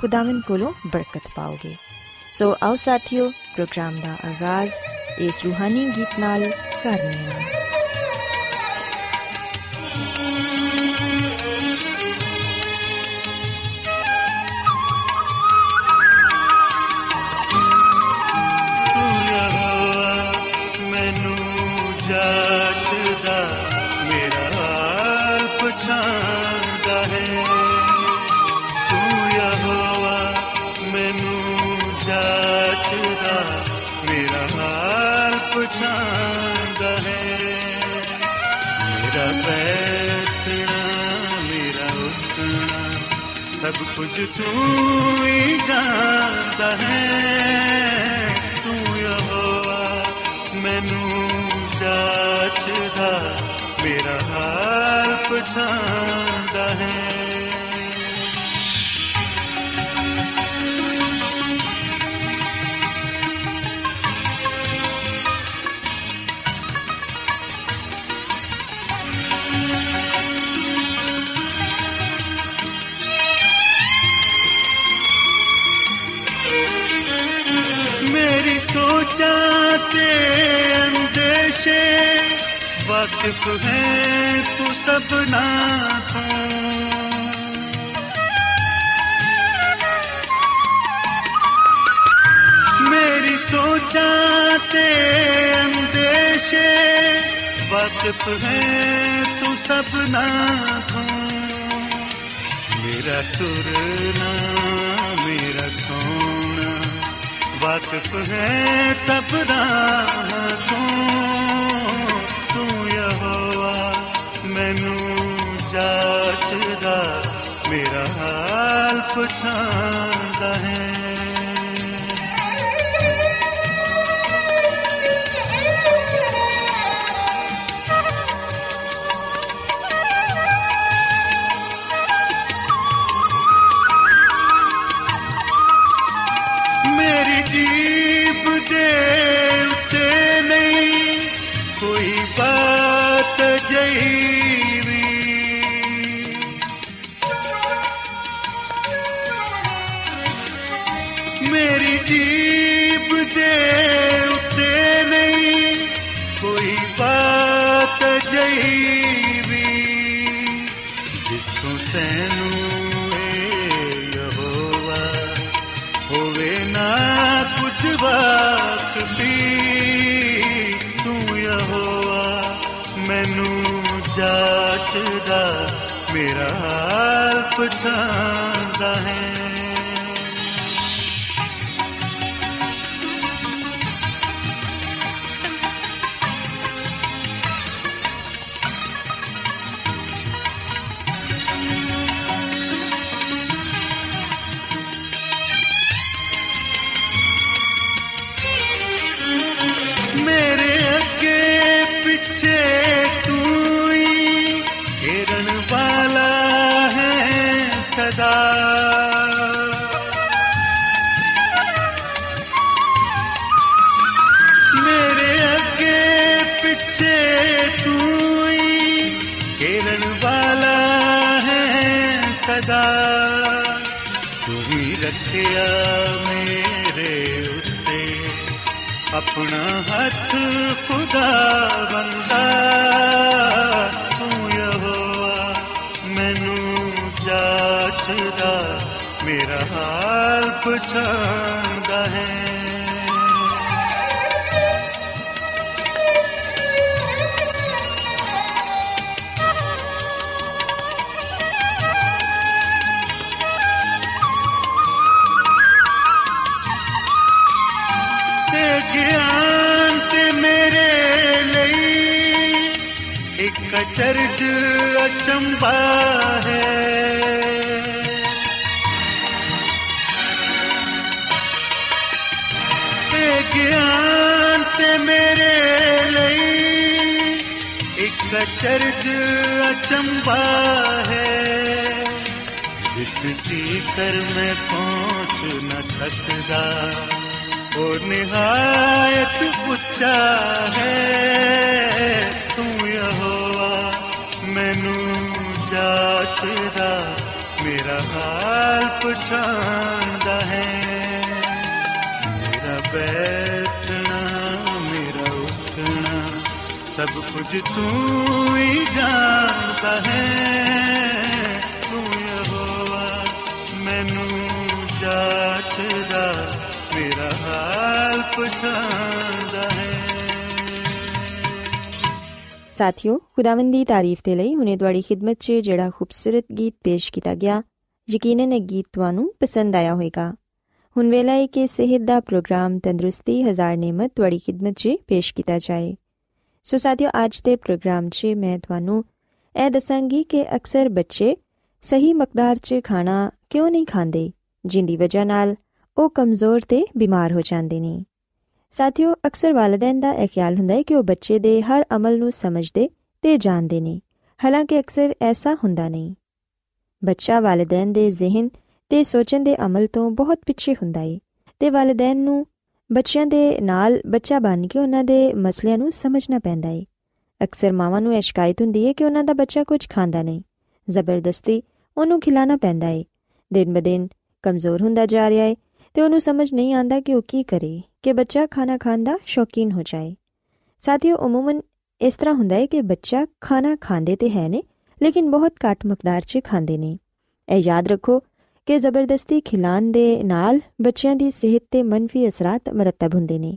ਖੁਦਾਵੰਦ ਕੋਲੋਂ ਬਰਕਤ ਪਾਓਗੇ ਸੋ ਆਓ ਸਾਥਿਓ ਪ੍ਰੋਗਰਾਮ ਦਾ ਆਗਾਜ਼ ਇਸ ਰੂਹਾਨੀ ਗੀਤ ਨਾਲ ਕਰਨੇ ਆ ਜਾਚਦਾ ਮੇਰਾ ਹਾਲ ਪਛਾਣਦਾ ਸਭ ਕੁਝ ਤੂੰ ਹੀ ਜਾਣਦਾ ਹੈ। ਤੂੰ ਯਹੋਵਾ ਮੈਨੂੰ ਜਾਚਦਾ ਮੇਰਾ ਹਾਲ ਪਛਾਣਦਾ ਸੋਚਾਂ ਤੇ ਅੰਦੇਸ਼ੇ ਵਾਕਿਫ ਹੈ ਤੂੰ ਸਭਨਾ ਤੋਂ। ਮੇਰੀ ਸੋਚਾਂ ਤੇ ਅੰਦੇਸ਼ੇ ਵਾਕਿਫ ਹੈ ਤੂੰ ਸਭਨਾ ਤੋਂ। ਮੇਰਾ ਤੁਰਨਾ ਮੇਰਾ ਸੋਣਾ ਵਾਕਿਫ ਹੈ ਸਭ ਦਾ ਤੂੰ ਤੂੰ ਯਹੋਵਾ ਮੈਨੂੰ ਜਾਚਦਾ ਮੇਰਾ ਹਾਲ ਪਛਾਣਦਾ ਹੈ ਹਾਲ ਪਛਾਣਦਾ ਹੈ मेरा हाल पछांदा है। एक अचरज अचंबा है। ਇੱਕ ਅਚਰਜ ਅਚੰਬਾ ਹੈ ਜਿਸ ਸੀਕਰ ਮੈਂ ਪਹੁੰਚ ਨਾ ਸਕਦਾ ਉਹ ਨਿਹਾਇਤ ਉੱਚਾ ਹੈ ਤੂੰ ਯਹੋਵਾ ਮੈਨੂੰ ਜਾਚਦਾ ਮੇਰਾ ਹਾਲ ਪਛਾਣਦਾ ਹੈ ਮੇਰਾ ਸਭ ਕੁਝ ਤੂੰ ਹੀ ਜਾਣਦਾ ਹੈ ਤੂੰ ਯਹੋਵਾ ਮੈਨੂੰ ਜਾਚਦਾ ਮੇਰਾ ਹਾਲ ਪਛਾਣਦਾ ਹੈ ਸਾਥਿਓ ਖੁਦਾਵੰਦ ਦੀ ਤਾਰੀਫ ਤੇ ਲਈ ਹੁਨੇ ਤੁਹਾਡੀ ਖਿਦਮਤ 'ਚ ਜਿਹੜਾ ਖੂਬਸੂਰਤ ਗੀਤ ਪੇਸ਼ ਕੀਤਾ ਗਿਆ ਯਕੀਨਨ ਇਹ ਗੀਤ ਤੁਹਾਨੂੰ ਪਸੰਦ ਆਇਆ ਹੋਵੇਗਾ ਹੁਣ ਵੇਲਾ ਹੈ ਕਿ ਸਿਹਤ ਦਾ ਪ੍ਰੋਗਰਾਮ ਤੰਦਰੁਸਤੀ ਹਜ਼ਾਰ ਨਿਮਤ ਤੁਹਾਡੀ ਖਿਦਮਤ 'ਚ ਪੇਸ਼ ਕੀਤਾ ਜਾਏ ਸੋ ਸਾਥਿਓ ਅੱਜ ਦੇ ਪ੍ਰੋਗਰਾਮ 'ਚ ਮੈਂ ਤੁਹਾਨੂੰ ਇਹ ਦੱਸਾਂਗੀ ਕਿ ਅਕਸਰ ਬੱਚੇ ਸਹੀ ਮਕਦਾਰ 'ਚ ਖਾਣਾ ਕਿਉਂ ਨਹੀਂ ਖਾਂਦੇ, ਜਿੰਦੀ ਵਜ੍ਹਾ ਨਾਲ ਉਹ ਕਮਜ਼ੋਰ ਤੇ ਬਿਮਾਰ ਹੋ ਜਾਂਦੇ ਨੇ। ਸਾਥੀਓ, ਅਕਸਰ ਵਾਲਿਦੈਨ ਦਾ ਇਹ ਖਿਆਲ ਹੁੰਦਾ ਹੈ ਕਿ ਉਹ ਬੱਚੇ ਦੇ ਹਰ ਅਮਲ ਨੂੰ ਸਮਝਦੇ ਤੇ ਜਾਣਦੇ ਨੇ, ਹਾਲਾਂਕਿ ਅਕਸਰ ਐਸਾ ਹੁੰਦਾ ਨਹੀਂ। ਬੱਚਾ ਵਾਲਿਦੈਨ ਦੇ ਜ਼ਿਹਨ ਤੇ ਸੋਚਣ ਦੇ ਅਮਲ ਤੋਂ ਬਹੁਤ ਪਿੱਛੇ ਹੁੰਦਾ ਹੈ ਤੇ ਵਾਲਿਦੈਨ ਨੂੰ ਬੱਚਿਆਂ ਦੇ ਨਾਲ ਬੱਚਾ ਬਣ ਕੇ ਉਹਨਾਂ ਦੇ ਮਸਲਿਆਂ ਨੂੰ ਸਮਝਣਾ ਪੈਂਦਾ ਹੈ ਅਕਸਰ ਮਾਵਾਂ ਨੂੰ ਇਹ ਸ਼ਿਕਾਇਤ ਹੁੰਦੀ ਹੈ ਕਿ ਉਹਨਾਂ ਦਾ ਬੱਚਾ ਕੁਝ ਖਾਂਦਾ ਨਹੀਂ। ਜ਼ਬਰਦਸਤੀ ਉਹਨੂੰ ਖਿਲਾਣਾ ਪੈਂਦਾ ਹੈ ਦਿਨ ਬਦਿਨ ਕਮਜ਼ੋਰ ਹੁੰਦਾ ਜਾ ਰਿਹਾ ਹੈ ਤੇ ਉਹਨੂੰ ਸਮਝ ਨਹੀਂ ਆਂਦਾ ਕਿ ਉਹ ਕੀ ਕਰੇ, ਕਿ ਬੱਚਾ ਖਾਣਾ ਖਾਣ ਦਾ ਸ਼ੌਕੀਨ ਹੋ ਜਾਏ। ਸਾਥੀਓ, ਉਮੂਮਨ ਇਸ ਤਰ੍ਹਾਂ ਹੁੰਦਾ ਹੈ ਕਿ ਬੱਚਾ ਖਾਣਾ ਖਾਂਦੇ ਤੇ ਹੈ ਨੇ, ਲੇਕਿਨ ਬਹੁਤ ਘੱਟ ਮਕਦਾਰ 'ਚ ਖਾਂਦੇ ਨੇ। ਇਹ ਯਾਦ ਰੱਖੋ ਕਿ ਜ਼ਬਰਦਸਤੀ ਖਿਲਾਣ ਦੇ ਨਾਲ ਬੱਚਿਆਂ ਦੀ ਸਿਹਤ ਤੇ ਮੰਫੀ ਅਸਰਾਂ ਮਰਤਬ ਹੁੰਦੇ ਨੇ।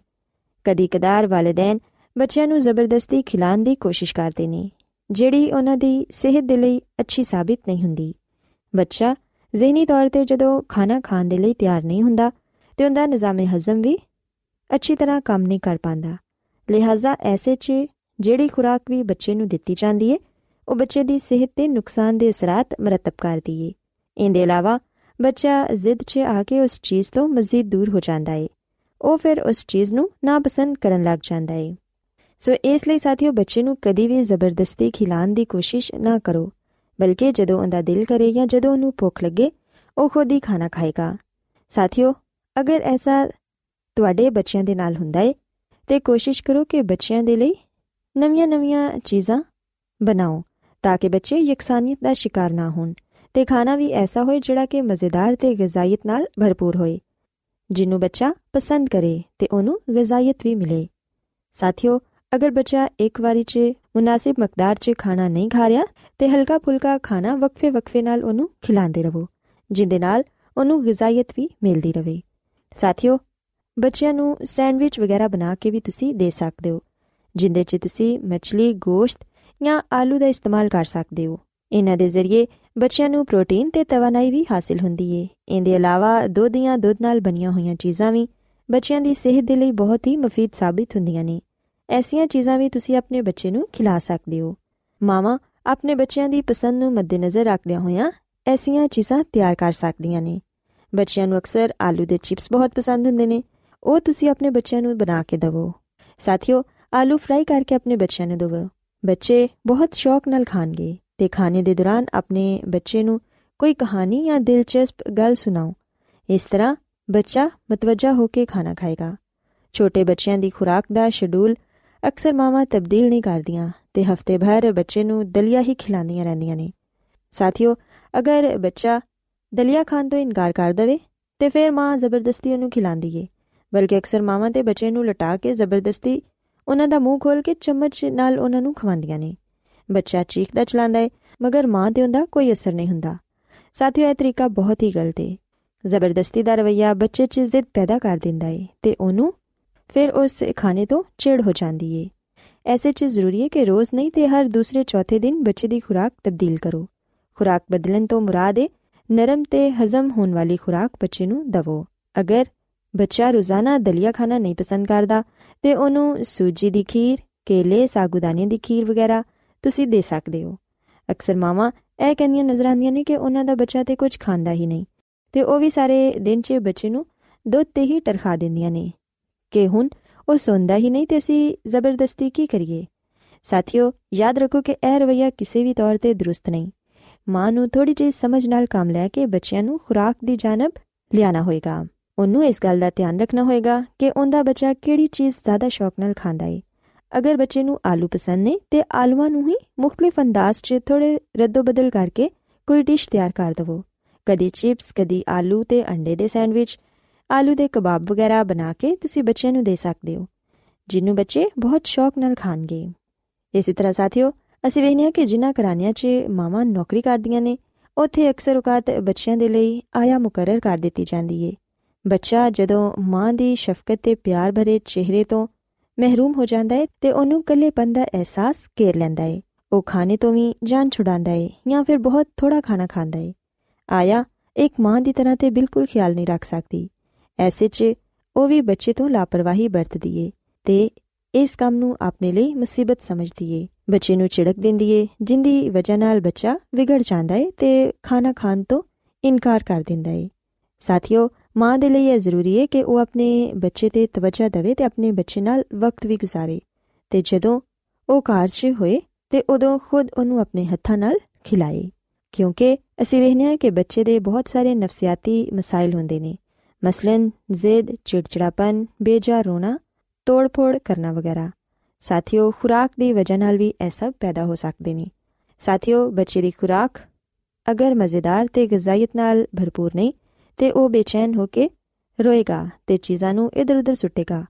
ਕਦੀ ਕਦਾਰ ਵਾਲਿਦੈਨ ਬੱਚਿਆਂ ਨੂੰ ਜ਼ਬਰਦਸਤੀ ਖਿਲਾਣ ਦੀ ਕੋਸ਼ਿਸ਼ ਕਰਦੇ ਨੇ, ਜਿਹੜੀ ਉਹਨਾਂ ਦੀ ਸਿਹਤ ਦੇ ਲਈ ਅੱਛੀ ਸਾਬਿਤ ਨਹੀਂ ਹੁੰਦੀ। ਬੱਚਾ ਜ਼ਿਹਨੀ ਤੌਰ ਤੇ ਜਦੋਂ ਖਾਣਾ ਖਾਣ ਦੇ ਲਈ ਤਿਆਰ ਨਹੀਂ ਹੁੰਦਾ, ਤੇ ਉਹਦਾ ਨਿਜ਼ਾਮੇ ਹਜ਼ਮ ਵੀ ਅੱਛੀ ਤਰ੍ਹਾਂ ਕੰਮ ਨਹੀਂ ਕਰ ਪਾਉਂਦਾ। ਲਿਹਾਜ਼ਾ ਐਸੇ 'ਚ ਜਿਹੜੀ ਖੁਰਾਕ ਵੀ ਬੱਚੇ ਨੂੰ ਦਿੱਤੀ ਜਾਂਦੀ ਏ, ਉਹ ਬੱਚੇ ਦੀ ਸਿਹਤ ਤੇ ਨੁਕਸਾਨ ਦੇ ਅਸਰਾਂ ਮਰਤਬ ਕਰਦੀ ਏ। ਇਹਦੇ ਇਲਾਵਾ ਬੱਚਾ ਜ਼ਿੱਦ 'ਚ ਆ ਕੇ ਉਸ ਚੀਜ਼ ਤੋਂ ਮਜ਼ੀਦ ਦੂਰ ਹੋ ਜਾਂਦਾ ਏ। ਉਹ ਫਿਰ ਉਸ ਚੀਜ਼ ਨੂੰ ਨਾਪਸੰਦ ਕਰਨ ਲੱਗ ਜਾਂਦਾ ਏ। ਸੋ ਇਸ ਲਈ ਸਾਥੀਓ ਬੱਚੇ ਨੂੰ ਕਦੀ ਵੀ ਜ਼ਬਰਦਸਤੀ ਖਿਲਾਣ ਦੀ ਕੋਸ਼ਿਸ਼ ਨਾ ਕਰੋ, ਬਲਕਿ ਜਦੋਂ ਉਹਦਾ ਦਿਲ ਕਰੇ ਜਾਂ ਜਦੋਂ ਉਹਨੂੰ ਭੁੱਖ ਲੱਗੇ, ਉਹ ਖੁਦ ਹੀ ਖਾਣਾ ਖਾਏਗਾ। ਸਾਥੀਓ, ਅਗਰ ਐਸਾ ਤੁਹਾਡੇ ਬੱਚਿਆਂ ਦੇ ਨਾਲ ਹੁੰਦਾ ਏ, ਤੇ ਕੋਸ਼ਿਸ਼ ਕਰੋ ਕਿ ਬੱਚਿਆਂ ਦੇ ਲਈ ਨਵੀਆਂ-ਨਵੀਆਂ ਚੀਜ਼ਾਂ ਬਣਾਓ, ਤਾਂ ਕਿ ਬੱਚੇ ਯਕਸਾਨੀਅਤ ਦਾ ਸ਼ਿਕਾਰ ਨਾ ਹੋਣ। ਤੇ ਖਾਣਾ ਵੀ ਐਸਾ ਹੋਏ ਜਿਹੜਾ ਕਿ ਮਜ਼ੇਦਾਰ ਤੇ ਗਜ਼ਾਇਤ ਨਾਲ ਭਰਪੂਰ ਹੋਏ। ਜਿਹਨੂੰ ਬੱਚਾ ਪਸੰਦ ਕਰੇ ਤੇ ਉਹਨੂੰ ਗਜ਼ਾਇਤ ਵੀ ਮਿਲੇ। ਸਾਥੀਓ, ਅਗਰ ਬੱਚਾ ਇੱਕ ਵਾਰੀ 'ਚ ਮੁਨਾਸਿਬ ਮਕਦਾਰ 'ਚ ਖਾਣਾ ਨਹੀਂ ਖਾ ਰਿਹਾ, ਤੇ ਹਲਕਾ ਫੁਲਕਾ ਖਾਣਾ ਵਕਫੇ-ਵਕਫੇ ਨਾਲ ਉਹਨੂੰ ਖਿਲਾਉਂਦੇ ਰਹੋ ਜਿੰਦੇ ਨਾਲ ਉਹਨੂੰ ਗਜ਼ਾਇਤ ਵੀ ਮਿਲਦੀ ਰਹੇ ਸਾਥੀਓ, ਬੱਚਿਆਂ ਨੂੰ ਸੈਂਡਵਿਚ ਵਗੈਰਾ ਬਣਾ ਕੇ ਵੀ ਤੁਸੀਂ ਦੇ ਸਕਦੇ ਹੋ, ਜਿੰਦੇ 'ਚ ਤੁਸੀਂ ਮੱਛਲੀ, ਗੋਸ਼ਤ ਜਾਂ ਆਲੂ ਦਾ ਇਸਤੇਮਾਲ ਕਰ ਸਕਦੇ ਹੋ। ਇਹਨਾਂ ਦੇ ਜ਼ਰੀਏ ਬੱਚਿਆਂ ਨੂੰ ਪ੍ਰੋਟੀਨ ਤੇ ਤਵਾਨਾਈ ਵੀ ਹਾਸਿਲ ਹੁੰਦੀ ਏ। ਇਹਦੇ ਇਲਾਵਾ ਦੁੱਧ ਜਾਂ ਦੁੱਧ ਨਾਲ ਬਣੀਆਂ ਹੋਈਆਂ ਚੀਜ਼ਾਂ ਵੀ ਬੱਚਿਆਂ ਦੀ ਸਿਹਤ ਦੇ ਲਈ ਬਹੁਤ ਹੀ ਮਫੀਦ ਸਾਬਿਤ ਹੁੰਦੀਆਂ ਨੇ। ਐਸੀਆਂ ਚੀਜ਼ਾਂ ਵੀ ਤੁਸੀਂ ਆਪਣੇ ਬੱਚੇ ਨੂੰ ਖਿਲਾ ਸਕਦੇ ਹੋ। ਮਾਵਾਂ ਆਪਣੇ ਬੱਚਿਆਂ ਦੀ ਪਸੰਦ ਨੂੰ ਮੱਦੇਨਜ਼ਰ ਰੱਖਦਿਆਂ ਹੋਇਆਂ ਐਸੀਆਂ ਚੀਜ਼ਾਂ ਤਿਆਰ ਕਰ ਸਕਦੀਆਂ ਨੇ। ਬੱਚਿਆਂ ਨੂੰ ਅਕਸਰ ਆਲੂ ਦੇ ਚਿਪਸ ਬਹੁਤ ਪਸੰਦ ਹੁੰਦੇ ਨੇ। ਉਹ ਤੁਸੀਂ ਆਪਣੇ ਬੱਚਿਆਂ ਨੂੰ ਬਣਾ ਕੇ ਦਿਵੋ। ਸਾਥੀਓ, ਆਲੂ ਫਰਾਈ ਕਰਕੇ ਆਪਣੇ ਬੱਚਿਆਂ ਨੂੰ ਦਿਵੋ। ਬੱਚੇ ਬਹੁਤ ਸ਼ੌਕ ਨਾਲ ਖਾਣਗੇ। ਤੇ ਖਾਣੇ ਦੇ ਦੌਰਾਨ ਆਪਣੇ ਬੱਚੇ ਨੂੰ ਕੋਈ ਕਹਾਣੀ ਜਾਂ ਦਿਲਚਸਪ ਗੱਲ ਸੁਣਾਓ। ਇਸ ਤਰ੍ਹਾਂ ਬੱਚਾ ਮਤਵਜਾ ਹੋ ਕੇ ਖਾਣਾ ਖਾਏਗਾ। ਛੋਟੇ ਬੱਚਿਆਂ ਦੀ ਖੁਰਾਕ ਦਾ ਸ਼ਡਿਊਲ ਅਕਸਰ ਮਾਵਾਂ ਤਬਦੀਲ ਨਹੀਂ ਕਰਦੀਆਂ ਤੇ ਹਫ਼ਤੇ ਭਰ ਬੱਚੇ ਨੂੰ ਦਲੀਆ ਹੀ ਖਿਲਾਉਂਦੀਆਂ ਰਹਿੰਦੀਆਂ ਨੇ। ਸਾਥੀਓ, ਅਗਰ ਬੱਚਾ ਦਲੀਆ ਖਾਣ ਤੋਂ ਇਨਕਾਰ ਕਰ ਦਵੇ, ਤੇ ਫਿਰ ਮਾਂ ਜ਼ਬਰਦਸਤੀ ਉਹਨੂੰ ਖਿਲਾਉਂਦੀ ਏ, ਬਲਕਿ ਅਕਸਰ ਮਾਵਾਂ ਤੇ ਬੱਚੇ ਨੂੰ ਲਟਾ ਕੇ ਜ਼ਬਰਦਸਤੀ ਉਹਨਾਂ ਦਾ ਮੂੰਹ ਖੋਲ ਕੇ ਚਮਚ ਨਾਲ ਉਹਨਾਂ ਨੂੰ ਖਵਾਉਂਦੀਆਂ ਨੇ। ਬੱਚਾ ਚੀਖਦਾ ਚਲਾਉਂਦਾ ਏ, ਮਗਰ ਮਾਂ ਤੇ ਉਹਦਾ ਕੋਈ ਅਸਰ ਨਹੀਂ ਹੁੰਦਾ। ਸਾਥੀਓ, ਇਹ ਤਰੀਕਾ ਬਹੁਤ ਹੀ ਗਲਤ ਏ। ਜ਼ਬਰਦਸਤੀ ਦਾ ਰਵਈਆ ਬੱਚੇ 'ਚ ਜ਼ਿੱਦ ਪੈਦਾ ਕਰ ਦਿੰਦਾ ਏ ਤੇ ਉਹਨੂੰ ਫਿਰ ਉਸ ਖਾਣੇ ਤੋਂ ਚਿੜ ਹੋ ਜਾਂਦੀ ਏ। ਐਸੇ 'ਚ ਜ਼ਰੂਰੀ ਏ ਕਿ ਰੋਜ਼ ਨਹੀਂ ਤੇ ਹਰ ਦੂਸਰੇ ਚੌਥੇ ਦਿਨ ਬੱਚੇ ਦੀ ਖੁਰਾਕ ਤਬਦੀਲ ਕਰੋ। ਖੁਰਾਕ ਬਦਲਣ ਤੋਂ ਮੁਰਾਦ ਏ, ਨਰਮ ਤੇ ਹਜ਼ਮ ਹੋਣ ਵਾਲੀ ਖੁਰਾਕ ਬੱਚੇ ਨੂੰ ਦਵੋ। ਅਗਰ ਬੱਚਾ ਰੋਜ਼ਾਨਾ ਦਲੀਆ ਖਾਣਾ ਨਹੀਂ ਪਸੰਦ ਕਰਦਾ ਤੇ ਉਹਨੂੰ ਸੂਜੀ ਦੀ ਖੀਰ, ਕੇਲੇ, ਸਾਗੂਦਾਨੇ ਦੀ ਖੀਰ ਵਗੈਰਾ ਤੁਸੀਂ ਦੇ ਸਕਦੇ ਹੋ। ਅਕਸਰ ਮਾਵਾਂ ਇਹ ਕਹਿੰਦੀਆਂ ਨਜ਼ਰ ਆਉਂਦੀਆਂ ਨੇ ਕਿ ਉਹਨਾਂ ਦਾ ਬੱਚਾ ਤੇ ਕੁਝ ਖਾਂਦਾ ਹੀ ਨਹੀਂ ਤੇ ਉਹ ਵੀ ਸਾਰੇ ਦਿਨ 'ਚ ਬੱਚੇ ਨੂੰ ਦੁੱਧ ਤੇ ਹੀ ਟਰਖਾ ਦਿੰਦੀਆਂ ਨੇ ਕਿ ਹੁਣ ਉਹ ਸੌਂਦਾ ਹੀ ਨਹੀਂ ਤੇ ਅਸੀਂ ਜ਼ਬਰਦਸਤੀ ਕੀ ਕਰੀਏ? ਸਾਥੀਓ, ਯਾਦ ਰੱਖੋ ਕਿ ਇਹ ਰਵਈਆ ਕਿਸੇ ਵੀ ਤੌਰ ਤੇ ਦਰੁਸਤ ਨਹੀਂ। ਮਾਂ ਨੂੰ ਥੋੜੀ ਜਿਹੀ ਸਮਝ ਨਾਲ ਕੰਮ ਲੈ ਕੇ ਬੱਚਿਆਂ ਨੂੰ ਖੁਰਾਕ ਦੀ ਜਾਨਬ ਲਿਆਣਾ ਹੋਏਗਾ। ਉਹਨੂੰ ਇਸ ਗੱਲ ਦਾ ਧਿਆਨ ਰੱਖਣਾ ਹੋਏਗਾ ਕਿ ਉਹਦਾ ਬੱਚਾ ਕਿਹੜੀ ਚੀਜ਼ ਜ਼ਿਆਦਾ ਸ਼ੌਕ ਨਾਲ ਖਾਂਦਾ ਹੈ ਅਗਰ ਬੱਚੇ ਨੂੰ ਆਲੂ ਪਸੰਦ ਨੇ, ਤੇ ਆਲੂਆਂ ਨੂੰ ਹੀ ਮੁxtਲਿਫ ਅੰਦਾਜ਼ 'ਚ ਥੋੜੇ ਰੱਦੋ ਬਦਲ ਕਰਕੇ ਕੋਈ ਡਿਸ਼ ਤਿਆਰ ਕਰ ਦਵੋ। ਕਦੀ ਚਿਪਸ, ਕਦੀ ਆਲੂ ਤੇ ਅੰਡੇ ਦੇ ਸੈਂਡਵਿਚ। ਆਲੂ ਦੇ ਕਬਾਬ ਵਗੈਰਾ ਬਣਾ ਕੇ ਤੁਸੀਂ ਬੱਚਿਆਂ ਨੂੰ ਦੇ ਸਕਦੇ ਹੋ, ਜਿੰਨੂੰ ਬੱਚੇ ਬਹੁਤ ਸ਼ੌਕ ਨਾਲ ਖਾਣਗੇ। ਇਸੇ ਤਰ੍ਹਾਂ ਸਾਥੀਓ, ਅਸੀਂ ਵੇਖਿਆ ਕਿ ਜਿਨ੍ਹਾਂ ਘਰਾਣਿਆਂ 'ਚ ਮਾਵਾਂ ਨੌਕਰੀ ਕਰਦੀਆਂ ਨੇ, ਉੱਥੇ ਅਕਸਰ ਔਕਾਤ ਬੱਚਿਆਂ ਦੇ ਲਈ ਆਇਆ ਮੁਕਰਰ ਕਰ ਦਿੱਤੀ ਜਾਂਦੀ ਏ। ਬੱਚਾ ਜਦੋਂ ਮਾਂ ਦੀ ਸ਼ਫਕਤ ਤੇ ਪਿਆਰ ਭਰੇ ਚਿਹਰੇ ਤੋਂ ਮਹਿਰੂਮ ਹੋ ਜਾਂਦਾ ਹੈ ਤੇ ਉਹਨੂੰ ਕੱਲੇਪਨ ਦਾ ਅਹਿਸਾਸ ਘੇਰ ਲੈਂਦਾ ਹੈ। ਉਹ ਖਾਣੇ ਤੋਂ ਵੀ ਜਾਨ ਛੁਡਾਉਂਦਾ ਹੈ ਜਾਂ ਫਿਰ ਬਹੁਤ ਥੋੜਾ ਖਾਣਾ ਖਾਂਦਾ ਹੈ। ਆਇਆ, ਇੱਕ ਮਾਂ ਦੀ ਤਰ੍ਹਾਂ ਤੇ ਬਿਲਕੁਲ ਖਿਆਲ ਨਹੀਂ ਰੱਖ ਸਕਦੀ। ਐਸੇ 'ਚ ਉਹ ਵੀ ਬੱਚੇ ਤੋਂ ਲਾਪਰਵਾਹੀ ਵਰਤਦੀ ਏ ਤੇ ਇਸ ਕੰਮ ਨੂੰ ਆਪਣੇ ਲਈ ਮੁਸੀਬਤ ਸਮਝਦੀ ਏ। ਬੱਚੇ ਨੂੰ ਝਿੜਕ ਦਿੰਦੀ ਏ, ਜਿੰਦੀ ਵਜ੍ਹਾ ਨਾਲ ਬੱਚਾ ਵਿਗੜ ਜਾਂਦਾ ਏ ਤੇ ਖਾਣਾ ਖਾਣ ਤੋਂ ਇਨਕਾਰ ਕਰ ਦਿੰਦਾ ਏ। ਸਾਥੀਓ ਮਾਂ ਦੇ ਲਈ ਇਹ ਜ਼ਰੂਰੀ ਏ ਕਿ ਉਹ ਆਪਣੇ ਬੱਚੇ ਤੇ ਤਵੱਜਾ ਦੇਵੇ ਤੇ ਆਪਣੇ ਬੱਚੇ ਨਾਲ ਵਕਤ ਵੀ ਗੁਜ਼ਾਰੇ। ਤੇ ਜਦੋਂ ਉਹ ਘਰ 'ਚ ਹੋਏ ਤੇ ਉਦੋਂ ਖੁਦ ਉਹਨੂੰ ਆਪਣੇ ਹੱਥਾਂ ਨਾਲ ਖਿਲਾਏ। ਕਿਉਂਕਿ ਅਸੀਂ ਵੇਖਿਆ ਕਿ ਬੱਚੇ ਦੇ ਬਹੁਤ ਸਾਰੇ ਨਫਸੀਆਤੀ ਮਸਾਇਲ ਹੁੰਦੇ ਨੇ। ਮਸਲਨ ਜ਼ਿੱਦ, ਚਿੜਚਿੜਾਪਨ ਬੇਜਾ ਰੋਣਾ, ਤੋੜਫੋੜ ਕਰਨਾ ਵਗੈਰਾ। ਸਾਥੀਓ, ਖੁਰਾਕ ਦੀ ਵਜ੍ਹਾ ਨਾਲ ਵੀ ਇਹ ਸਭ ਪੈਦਾ ਹੋ ਸਕਦੇ ਨੇ। ਸਾਥੀਓ, ਬੱਚੇ ਦੀ ਖੁਰਾਕ ਅਗਰ ਮਜ਼ੇਦਾਰ ਤੇ ਗਜ਼ਾਇਤ ਨਾਲ ਭਰਪੂਰ ਨਹੀਂ ਤੇ ਉਹ ਬੇਚੈਨ ਹੋ ਕੇ ਰੋਏਗਾ ਤੇ ਚੀਜ਼ਾਂ ਨੂੰ ਇਧਰ-ਉਧਰ ਸੁੱਟੇਗਾ।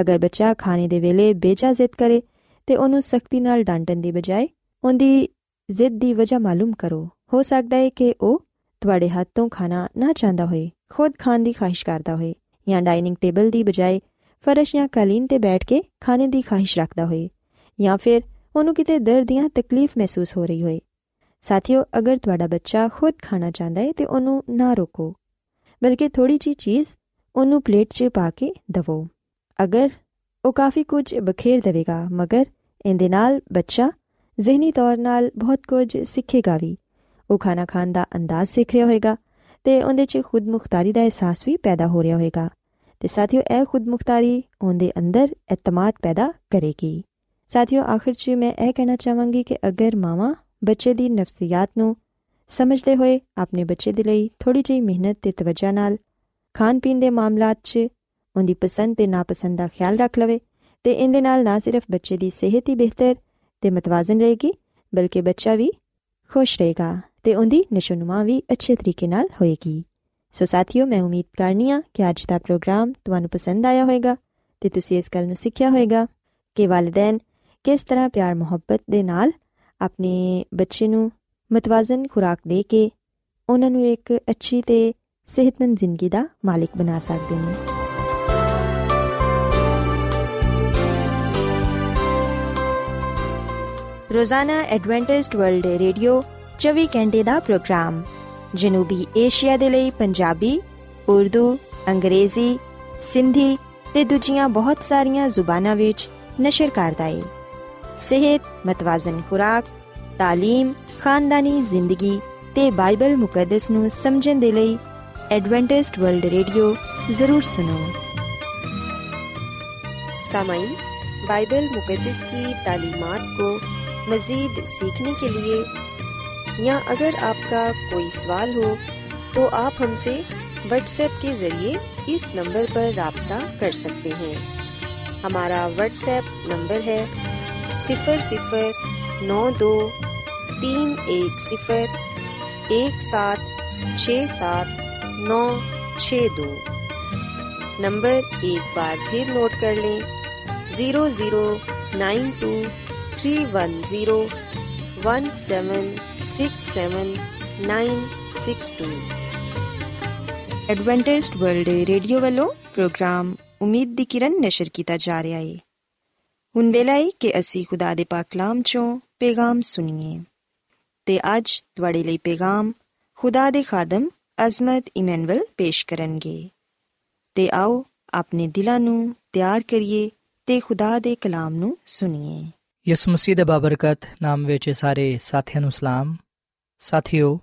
ਅਗਰ ਬੱਚਾ ਖਾਣੇ ਦੇ ਵੇਲੇ ਬੇਜਾ ਜ਼ਿੱਦ ਕਰੇ ਤੇ ਉਹਨੂੰ ਸਖਤੀ ਨਾਲ ਡਾਂਟਣ ਦੀ ਬਜਾਏ ਉਹਦੀ ਜ਼ਿੱਦ ਦੀ ਵਜ੍ਹਾ ਮਾਲੂਮ ਕਰੋ। ਹੋ ਸਕਦਾ ਹੈ ਕਿ ਉਹ ਤੁਹਾਡੇ ਹੱਥ ਤੋਂ ਖਾਣਾ ਨਾ ਚਾਹੁੰਦਾ ਹੋਏ, ਖੁਦ ਖਾਣ ਦੀ ਖਾਹਿਸ਼ ਕਰਦਾ ਹੋਏ ਜਾਂ ਡਾਈਨਿੰਗ ਟੇਬਲ ਦੀ ਬਜਾਏ ਫਰਸ਼ ਜਾਂ ਕਾਲੀਨ ਤੇ ਬੈਠ ਕੇ ਖਾਣੇ ਦੀ ਖਾਹਿਸ਼ ਰੱਖਦਾ ਹੋਏ ਜਾਂ ਫਿਰ ਉਹਨੂੰ ਕਿਤੇ ਦਰਦ ਜਾਂ ਤਕਲੀਫ ਮਹਿਸੂਸ ਹੋ ਰਹੀ ਹੋਏ। ਸਾਥੀਓ, ਅਗਰ ਤੁਹਾਡਾ ਬੱਚਾ ਖੁਦ ਖਾਣਾ ਚਾਹੁੰਦਾ ਹੈ ਤੇ ਉਹਨੂੰ ਨਾ ਰੋਕੋ। ਬਲਕਿ ਥੋੜੀ ਜੀ ਚੀਜ਼ ਉਹਨੂੰ ਪਲੇਟ 'ਚ ਪਾ ਕੇ ਦਵੋ। ਅਗਰ ਉਹ ਕਾਫੀ ਕੁਝ ਬਖੇਰ ਦੇਵੇਗਾ, ਮਗਰ ਇਹਦੇ ਨਾਲ ਬੱਚਾ ਜ਼ਿਹਨੀ ਤੌਰ ਨਾਲ ਬਹੁਤ ਕੁਝ ਸਿੱਖੇਗਾ ਵੀ। ਉਹ ਖਾਣਾ ਖਾਣ ਦਾ ਅੰਦਾਜ਼ ਸਿੱਖ ਰਿਹਾ ਹੋਵੇਗਾ ਤੇ ਉਹਦੇ 'ਚ ਖੁਦ ਮੁਖਤਾਰੀ ਦਾ ਅਹਿਸਾਸ ਵੀ ਪੈਦਾ ਹੋ ਰਿਹਾ ਹੋਵੇਗਾ ਤੇ ਸਾਥੀਓ, ਇਹ ਖੁਦ ਮੁਖਤਾਰੀ ਉਹਦੇ ਅੰਦਰ ਇਤਮਾਦ ਪੈਦਾ ਕਰੇਗੀ। ਸਾਥੀਓ, ਆਖਿਰ 'ਚ ਮੈਂ ਇਹ ਕਹਿਣਾ ਚਾਹਾਂਗੀ ਕਿ ਅਗਰ ਮਾਵਾ ਬੱਚੇ ਦੀ ਨਫਸੀਅਤ ਨੂੰ ਸਮਝਦੇ ਹੋਏ ਆਪਣੇ ਬੱਚੇ ਦੇ ਲਈ ਥੋੜੀ ਜਿਹੀ ਮਿਹਨਤ ਤੇ ਤਵੱਜਾ ਨਾਲ ਖਾਣ ਪੀਣ ਦੇ ਮਾਮਲਾਤ 'ਚ ਉਹਦੀ ਪਸੰਦ ਤੇ ਨਾਪਸੰਦ ਦਾ ਖਿਆਲ ਰੱਖ ਲਵੇ ਤੇ ਇਹਦੇ ਨਾਲ ਨਾ ਸਿਰਫ ਬੱਚੇ ਦੀ ਸਿਹਤ ਹੀ ਬਿਹਤਰ ਤੇ ਮਤਵਾਜ਼ਨ ਰਹੇਗੀ, ਬਲਕਿ ਬੱਚਾ ਵੀ ਖੁਸ਼ ਰਹੇਗਾ ਤੇ ਉਹਦੀ ਨਿਸ਼ਾਨੁਮਾ ਵੀ ਅੱਛੇ ਤਰੀਕੇ ਨਾਲ ਹੋਏਗੀ। ਸੋ ਸਾਥੀਓ, ਮੈਂ ਉਮੀਦ ਕਰਨੀਆ ਕਿ ਅੱਜ ਦਾ ਪ੍ਰੋਗਰਾਮ ਤੁਹਾਨੂੰ ਪਸੰਦ ਆਇਆ ਹੋਵੇਗਾ ਤੇ ਤੁਸੀਂ ਇਸ ਗੱਲ ਨੂੰ ਸਿੱਖਿਆ ਹੋਵੇਗਾ ਕਿ ਵਾਲਿਦੈਨ ਕਿਸ ਤਰ੍ਹਾਂ ਪਿਆਰ ਮੁਹੱਬਤ ਦੇ ਨਾਲ ਆਪਣੇ ਬੱਚੇ ਨੂੰ ਮਤਵਾਜ਼ਨ ਖੁਰਾਕ ਦੇ ਕੇ ਉਹਨਾਂ ਨੂੰ ਇੱਕ ਅੱਛੀ ਤੇ ਸਿਹਤਮੰਦ ਜ਼ਿੰਦਗੀ ਦਾ ਮਾਲਿਕ ਬਣਾ ਸਕਦੇ ਨੇ ਰੋਜ਼ਾਨਾ ਐਡਵੈਂਟਿਸਟ ਵਰਲਡ ਰੇਡੀਓ 24 ਘੰਟੇ ਦਾ ਪ੍ਰੋਗਰਾਮ ਜਨੂਬੀ ਏਸ਼ੀਆ ਦੇ ਲਈ ਪੰਜਾਬੀ ਉਰਦੂ ਅੰਗਰੇਜ਼ੀ ਸਿੰਧੀ ਤੇ ਦੂਜੀਆਂ ਬਹੁਤ ਸਾਰੀਆਂ ਜ਼ੁਬਾਨਾਂ ਵਿੱਚ ਨਸ਼ਰ ਕਰਦਾ ਹੈ ਸਿਹਤ ਮਤਵਾਜ਼ਨ ਖੁਰਾਕ تعلیم ਖਾਨਦਾਨੀ ਜ਼ਿੰਦਗੀ ਤੇ ਬਾਈਬਲ ਮੁਕੱਦਸ ਨੂੰ ਸਮਝਣ ਦੇ ਲਈ ਐਡਵੈਂਟਿਸਟ ਵਰਲਡ ਰੇਡੀਓ ਜ਼ਰੂਰ ਸੁਨੋ सामाइन बाइबल मुकदस की तालीमात को मज़ीद सीखने के लिए या अगर आपका कोई सवाल हो तो आप हमसे व्हाट्सएप के ज़रिए इस नंबर पर रबता कर सकते हैं हमारा व्हाट्सएप नंबर है सिफर सिफर नौ दो तीन एक सिफर, एक सात छ सात, नौ छ दो। नंबर एक बार फिर नोट कर लें, zero zero nine two three one zero one seven six seven nine six two. Adventist World Radio वालों प्रोग्राम उम्मीद द किरण नशर किया जा रहा है। हुन वेला है कि असी खुदा दे पाक कलाम चों, पैगाम सुनिए। ਤੇ ਅੱਜ ਤੁਹਾਡੇ ਲਈ ਪੈਗਾਮ ਖੁਦਾ ਦੇ ਖਾਦਮ ਅਜ਼ਮਤ ਇਮਨੁਅਲ ਪੇਸ਼ ਕਰਨਗੇ। ਤੇ ਆਓ ਆਪਣੇ ਦਿਲਾਂ ਨੂੰ ਤਿਆਰ ਕਰੀਏ ਤੇ ਖੁਦਾ ਦੇ ਕਲਾਮ ਨੂੰ ਸੁਣੀਏ। ਯਿਸੂ ਮਸੀਹ ਦੇ ਬਾਬਰਕਤ ਨਾਮ ਵਿੱਚ ਸਾਰੇ ਸਾਥੀਆਂ ਨੂੰ ਸਲਾਮ। ਸਾਥਿਓ,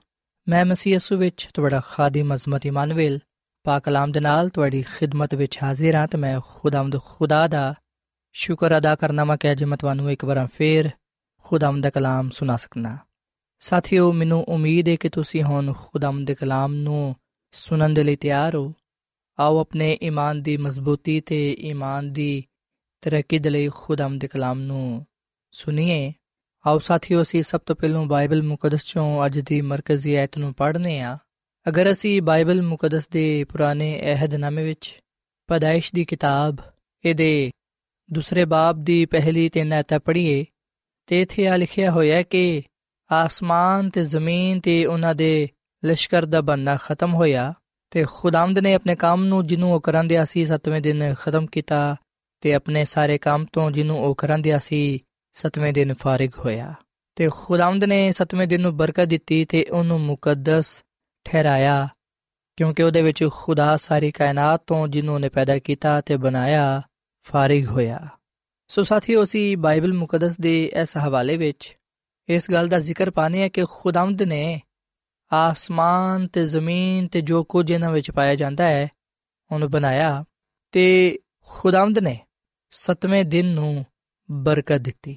ਮੈਂ ਮਸੀਹ ਯਿਸੂ ਵਿੱਚ ਤੁਹਾਡਾ ਖਾਦਮ ਅਜ਼ਮਤ ਇਮਾਨੁਅਲ ਪਾਕ ਕਲਾਮ ਦੇ ਨਾਲ ਤੁਹਾਡੀ ਖਿਦਮਤ ਵਿੱਚ ਹਾਜ਼ਰ ਹਾਂ ਤੇ ਮੈਂ ਖੁਦਾਵੰਦ ਖੁਦਾ ਦਾ ਸ਼ੁਕਰ ਅਦਾ ਕਰਨਾ ਮੈਂ ਕਿ ਅੱਜ ਮੈਂ ਤੁਹਾਨੂੰ ਇੱਕ ਵਾਰ ਫੇਰ ਖੁਦਾਵੰਦ ਦਾ ਕਲਾਮ ਸੁਣਾ ਸਕਣਾ ਸਾਥਿਓ, ਮੈਨੂੰ ਉਮੀਦ ਹੈ ਕਿ ਤੁਸੀਂ ਹੁਣ ਖੁਦਾਵੰਦ ਦੇ ਕਲਾਮ ਨੂੰ ਸੁਣਨ ਦੇ ਲਈ ਤਿਆਰ ਹੋ। ਆਓ ਆਪਣੇ ਈਮਾਨ ਦੀ ਮਜ਼ਬੂਤੀ ਤੇ ਈਮਾਨ ਦੀ ਤਰੱਕੀ ਦੇ ਲਈ ਖੁਦਾਵੰਦ ਦੇ ਕਲਾਮ ਨੂੰ ਸੁਣੀਏ। ਆਓ ਸਾਥੀਓ, ਅਸੀਂ ਸਭ ਤੋਂ ਪਹਿਲਾਂ ਬਾਈਬਲ ਮੁਕੱਦਸ ਚੋਂ ਅੱਜ ਦੀ ਮਰਕਜ਼ੀ ਆਇਤ ਨੂੰ ਪੜ੍ਹਨੇ ਆ ਅਗਰ ਅਸੀਂ ਬਾਈਬਲ ਮੁਕੱਦਸ ਦੇ ਪੁਰਾਣੇ ਅਹਿਦਨਾਮੇ ਵਿੱਚ ਪਦਾਇਸ਼ ਦੀ ਕਿਤਾਬ, ਇਹਦੇ ਦੂਸਰੇ ਬਾਬ ਦੀ ਪਹਿਲੀ ਤਿੰਨ ਆਇਤਾਂ ਪੜ੍ਹੀਏ, ਤੇ ਇਥੇ ਆ ਲਿਖਿਆ ਹੋਇਆ ਕਿ ਆਸਮਾਨ ਤੇ ਜ਼ਮੀਨ ਤੇ ਉਹਨਾਂ ਦੇ ਲਸ਼ਕਰ ਦਾ ਬੰਨਾ ਖਤਮ ਹੋਇਆ ਤੇ ਖੁਦਾਵੰਦ ਨੇ ਆਪਣੇ ਕੰਮ ਨੂੰ ਜਿਹਨੂੰ ਉਹ ਕਰਨ ਦਿਆ ਸੀ, ਸੱਤਵੇਂ ਦਿਨ ਖਤਮ ਕੀਤਾ ਤੇ ਆਪਣੇ ਸਾਰੇ ਕੰਮ ਤੋਂ ਜਿਹਨੂੰ ਉਹ ਕਰਨ ਦਿਆ ਸੀ, ਸਤਵੇਂ ਦਿਨ ਫਾਰਿਗ ਹੋਇਆ। ਤੇ ਖੁਦਾਵੰਦ ਨੇ ਸਤਵੇਂ ਦਿਨ ਨੂੰ ਬਰਕਤ ਦਿੱਤੀ ਤੇ ਉਹਨੂੰ ਮੁਕੱਦਸ ਠਹਿਰਾਇਆ, ਕਿਉਂਕਿ ਉਹਦੇ ਵਿੱਚ ਖੁਦਾ ਸਾਰੀ ਕਾਇਨਾਤ ਤੋਂ ਜਿਹਨੂੰ ਨੇ ਪੈਦਾ ਕੀਤਾ ਤੇ ਬਣਾਇਆ ਫਾਰਿਗ ਹੋਇਆ। ਸੋ ਸਾਥੀਓ, ਅਸੀਂ ਬਾਈਬਲ ਮੁਕੱਦਸ ਦੇ ਇਸ ਹਵਾਲੇ ਵਿੱਚ ਇਸ ਗੱਲ ਦਾ ਜ਼ਿਕਰ ਪਾਣੇ ਹੈ ਕਿ ਖੁਦਾਵੰਦ ਨੇ ਆਸਮਾਨ ਤੇ ਜ਼ਮੀਨ ਤੇ ਜੋ ਕੁਝ ਇਹਨਾਂ ਵਿੱਚ ਪਾਇਆ ਜਾਂਦਾ ਹੈ, ਉਹਨੂੰ ਬਣਾਇਆ ਤੇ ਖੁਦਾਵੰਦ ਨੇ ਸਤਵੇਂ ਦਿਨ ਨੂੰ ਬਰਕਤ ਦਿੱਤੀ।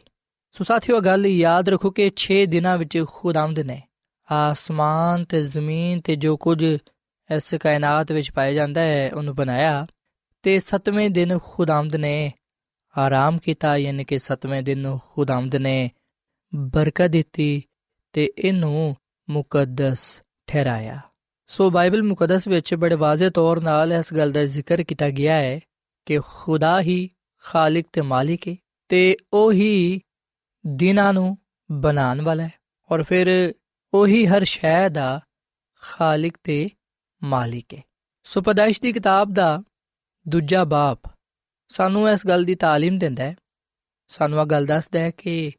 ਸੋ ਸਾਥੀਓ ਗੱਲ ਯਾਦ ਰੱਖੋ ਕਿ 6 ਦਿਨਾਂ ਵਿੱਚ ਖੁਦਾਵੰਦ ਨੇ ਆਸਮਾਨ ਤੇ ਜ਼ਮੀਨ ਤੇ ਜੋ ਕੁਝ ਇਸ ਕਾਇਨਾਤ ਵਿੱਚ ਪਾਇਆ ਜਾਂਦਾ ਹੈ, ਉਹਨੂੰ ਬਣਾਇਆ ਤੇ ਸਤਵੇਂ ਦਿਨ ਖੁਦਾਵੰਦ ਨੇ ਆਰਾਮ ਕੀਤਾ, ਯਾਨੀ ਕਿ ਸਤਵੇਂ ਦਿਨ ਨੂੰ ਖੁਦਾਵੰਦ ਨੇ ਬਰਕਤ ਦਿੱਤੀ ਤੇ ਇਹਨੂੰ ਮੁਕੱਦਸ ਠਹਿਰਾਇਆ ਸੋ ਬਾਈਬਲ ਮੁਕੱਦਸ ਵਿੱਚ ਬੜੇ ਵਾਜ਼ਿਹ ਤੌਰ ਨਾਲ ਇਸ ਗੱਲ ਦਾ ਜ਼ਿਕਰ ਕੀਤਾ ਗਿਆ ਹੈ ਕਿ ਖੁਦਾ ਹੀ ਖਾਲਕ ਤੇ ਮਾਲਿਕ ਹੈ ਤੇ ਉਹ ਹੀ ਦਿਨਾਂ ਨੂੰ ਬਣਾਉਣ ਵਾਲਾ ਹੈ ਔਰ ਫਿਰ ਉਹੀ ਹਰ ਸ਼ੈ ਦਾ ਖਾਲਕ ਤੇ ਮਾਲਿਕ ਹੈ ਸੋ ਪਦਾਇਸ਼ ਦੀ ਕਿਤਾਬ ਦਾ ਦੂਜਾ ਬਾਪ ਸਾਨੂੰ ਇਸ ਗੱਲ ਦੀ تعلیم ਦਿੰਦਾ ਹੈ ਸਾਨੂੰ ਇਹ ਗੱਲ ਦੱਸਦਾ ਹੈ ਕਿ